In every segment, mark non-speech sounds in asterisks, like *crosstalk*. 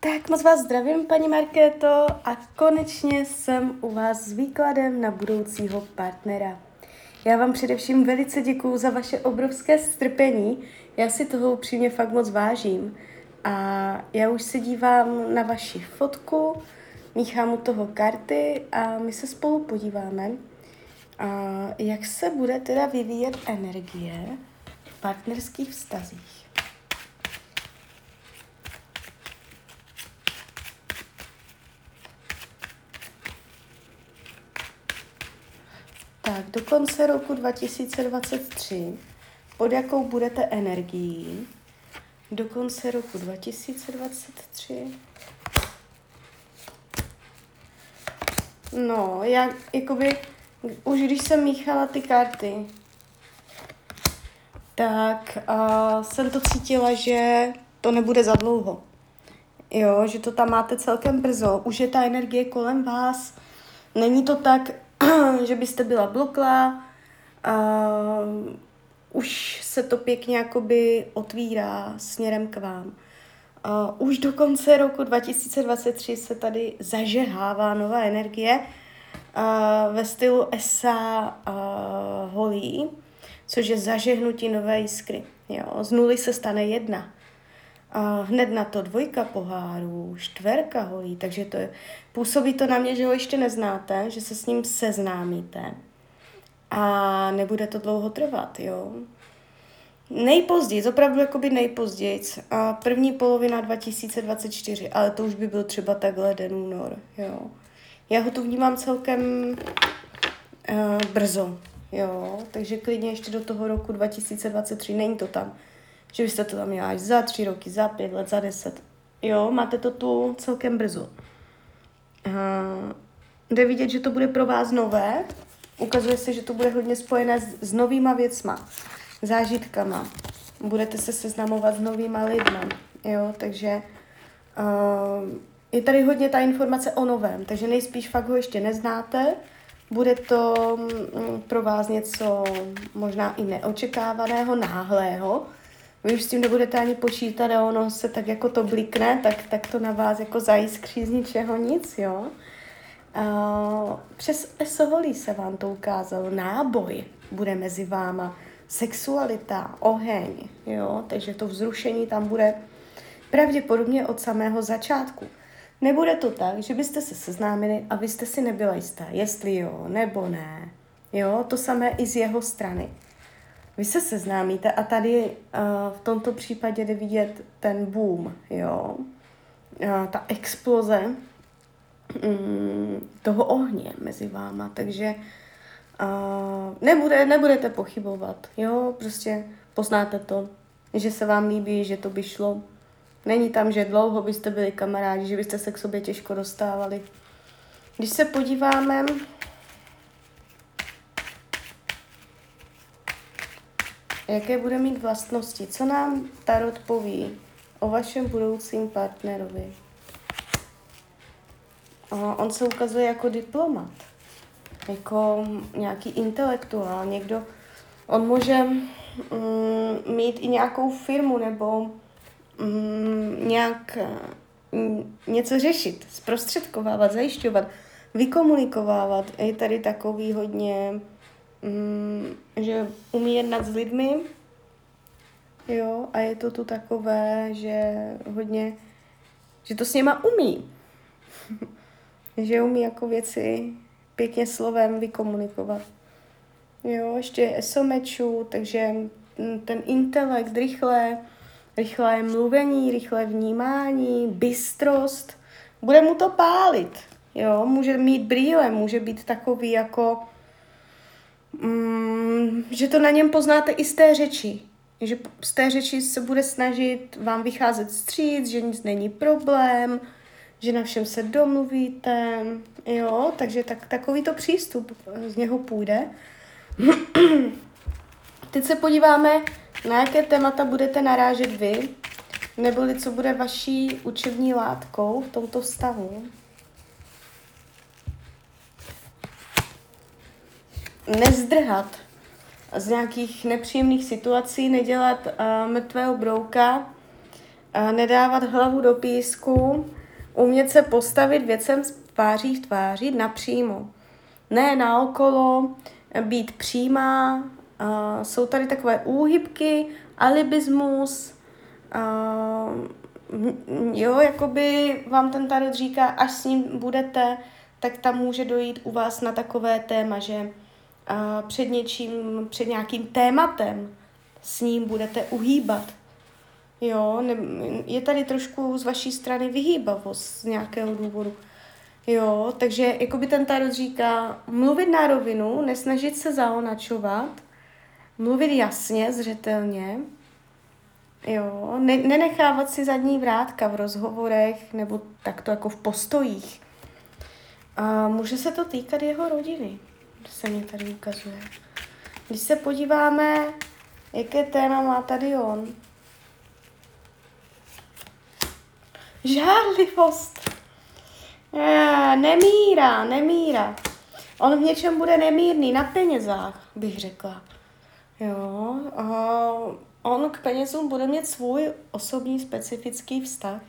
Tak moc vás zdravím, paní Markéto, a konečně jsem u vás s výkladem na budoucího partnera. Já vám především velice děkuju za vaše obrovské strpení. Já si toho upřímně fakt moc vážím. A já už se dívám na vaši fotku, míchám u toho karty a my se spolu podíváme, a jak se bude teda vyvíjet energie v partnerských vztazích. Tak, do konce roku 2023, pod jakou budete energií? Do konce roku 2023. No, já jakoby, už když jsem míchala ty karty, tak uh, jsem to cítila, že to nebude za dlouho. Jo, že to tam máte celkem brzo. Už je ta energie kolem vás. Není to tak, *clears throat* že byste byla bloklá, uh, už se to pěkně jakoby otvírá směrem k vám. Uh, už do konce roku 2023 se tady zažehává nová energie uh, ve stylu Esa uh, Holí, což je zažehnutí nové jiskry. Jo? Z nuly se stane jedna. A hned na to dvojka pohárů, čtverka holí, takže to je, působí to na mě, že ho ještě neznáte, že se s ním seznámíte a nebude to dlouho trvat, jo. Nejpozději, opravdu jakoby nejpozději, a první polovina 2024, ale to už by byl třeba takhle den únor, jo. Já ho tu vnímám celkem uh, brzo, jo, takže klidně ještě do toho roku 2023, není to tam že byste to tam měla až za tři roky, za pět let, za deset. Jo, máte to tu celkem brzo. Uh, jde vidět, že to bude pro vás nové. Ukazuje se, že to bude hodně spojené s, s novýma věcma, zážitkama. Budete se seznamovat s novýma lidma. Jo, takže uh, je tady hodně ta informace o novém, takže nejspíš fakt ho ještě neznáte. Bude to um, pro vás něco možná i neočekávaného, náhlého, vy už s tím nebudete ani počítat a ono se tak jako to blikne, tak, tak to na vás jako zajiskří z ničeho nic, jo. Přes esoholí se vám to ukázalo, náboj bude mezi váma, sexualita, oheň, jo, takže to vzrušení tam bude pravděpodobně od samého začátku. Nebude to tak, že byste se seznámili a vy jste si nebyla jistá, jestli jo nebo ne. Jo, to samé i z jeho strany. Vy se seznámíte a tady uh, v tomto případě jde vidět ten boom, jo, uh, ta exploze um, toho ohně mezi váma, takže uh, nebude, nebudete pochybovat, jo, prostě poznáte to, že se vám líbí, že to by šlo. Není tam, že dlouho byste byli kamarádi, že byste se k sobě těžko dostávali. Když se podíváme Jaké bude mít vlastnosti? Co nám Tarot poví o vašem budoucím partnerovi? On se ukazuje jako diplomat, jako nějaký intelektuál, někdo, on může mm, mít i nějakou firmu nebo mm, nějak mm, něco řešit, zprostředkovávat, zajišťovat, vykomunikovávat. Je tady takový hodně mm, že umí jednat s lidmi, jo, a je to tu takové, že hodně, že to s něma umí. *laughs* že umí jako věci pěkně slovem vykomunikovat. Jo, ještě esomeču, takže ten intelekt, rychlé, rychlé mluvení, rychlé vnímání, bystrost, bude mu to pálit. Jo, může mít brýle, může být takový jako mm, že to na něm poznáte i z té řeči. Že z té řeči se bude snažit vám vycházet stříc, že nic není problém, že na všem se domluvíte, jo, takže tak, takovýto přístup z něho půjde. *clears throat* Teď se podíváme, na jaké témata budete narážet vy, neboli co bude vaší učební látkou v tomto stavu. Nezdrhat z nějakých nepříjemných situací, nedělat uh, mrtvého brouka, uh, nedávat hlavu do písku, umět se postavit věcem tváří v tváři napřímo. Ne naokolo, být přímá, uh, jsou tady takové úhybky, alibismus, uh, jo, jakoby vám ten tarot říká, až s ním budete, tak tam může dojít u vás na takové téma, že před něčím, před nějakým tématem s ním budete uhýbat. Jo, ne, je tady trošku z vaší strany vyhýbavost z nějakého důvodu. Jo, takže jako by ten tarot říká, mluvit na rovinu, nesnažit se zaonačovat, mluvit jasně, zřetelně, jo, ne, nenechávat si zadní vrátka v rozhovorech nebo takto jako v postojích. A může se to týkat jeho rodiny, se mi tady ukazuje. Když se podíváme, jaké téma má tady on. Žádlivost. Je, nemíra, nemíra. On v něčem bude nemírný, na penězách, bych řekla. Jo, a on k penězům bude mít svůj osobní specifický vztah.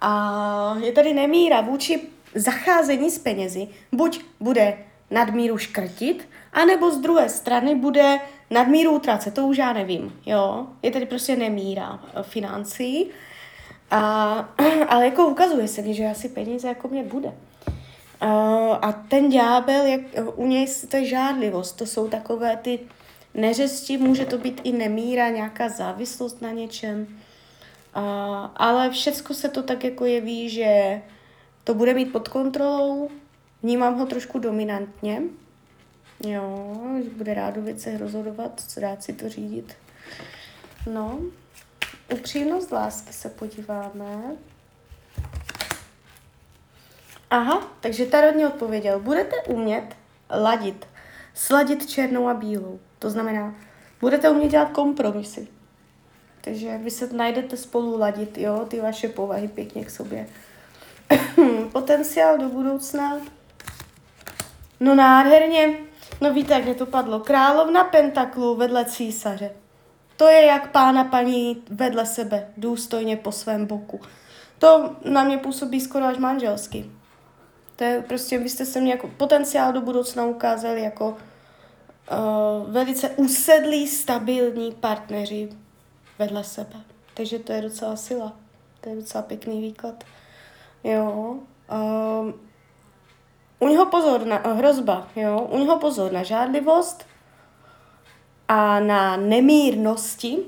A je tady nemíra vůči zacházení s penězi. Buď bude nadmíru škrtit, anebo z druhé strany bude nadmíru utracet, to už já nevím, jo. Je tady prostě nemíra financí a, *clears throat* ale jako ukazuje se mi, že asi peníze jako mě bude. A, a ten ďábel, jak, u něj to je žádlivost, to jsou takové ty neřesti, může to být i nemíra, nějaká závislost na něčem. A, ale všecko se to tak jako jeví, že to bude mít pod kontrolou, vnímám ho trošku dominantně, jo, bude rád o věcech rozhodovat, rád si to řídit. No, upřímnost lásky se podíváme. Aha, takže Tarot odpověděl, budete umět ladit, sladit černou a bílou. To znamená, budete umět dělat kompromisy. Takže vy se najdete spolu ladit, jo, ty vaše povahy pěkně k sobě. *clears throat* Potenciál do budoucna. No nádherně. No víte, jak mě to padlo. Královna pentaklu vedle císaře. To je jak pána paní vedle sebe, důstojně po svém boku. To na mě působí skoro až manželsky. To je prostě, byste se mě jako potenciál do budoucna ukázali jako uh, velice usedlí, stabilní partneři vedle sebe. Takže to je docela sila. To je docela pěkný výklad. Jo. Um, u něho pozor na hrozba, jo. U něho pozor na žádlivost, a na nemírnosti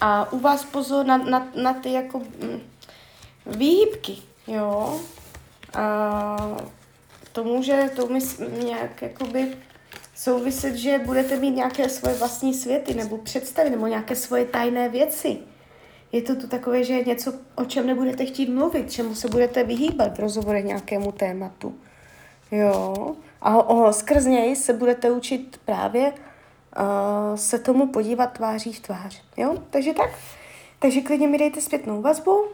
a u vás pozor na, na, na ty jako mm, výhybky, jo. A to může, to mysl, nějak jakoby souviset, že budete mít nějaké svoje vlastní světy nebo představy nebo nějaké svoje tajné věci. Je to tu takové, že něco, o čem nebudete chtít mluvit, čemu se budete vyhýbat v rozhovoru nějakému tématu. Jo. A o, skrz něj se budete učit právě uh, se tomu podívat tváří v tvář. Jo? Takže tak. Takže klidně mi dejte zpětnou vazbu,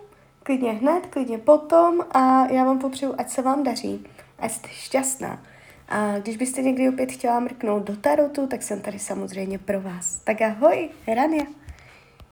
klidně hned, klidně potom a já vám popřeju, ať se vám daří, ať jste šťastná. A když byste někdy opět chtěla mrknout do tarotu, tak jsem tady samozřejmě pro vás. Tak ahoj, Rania.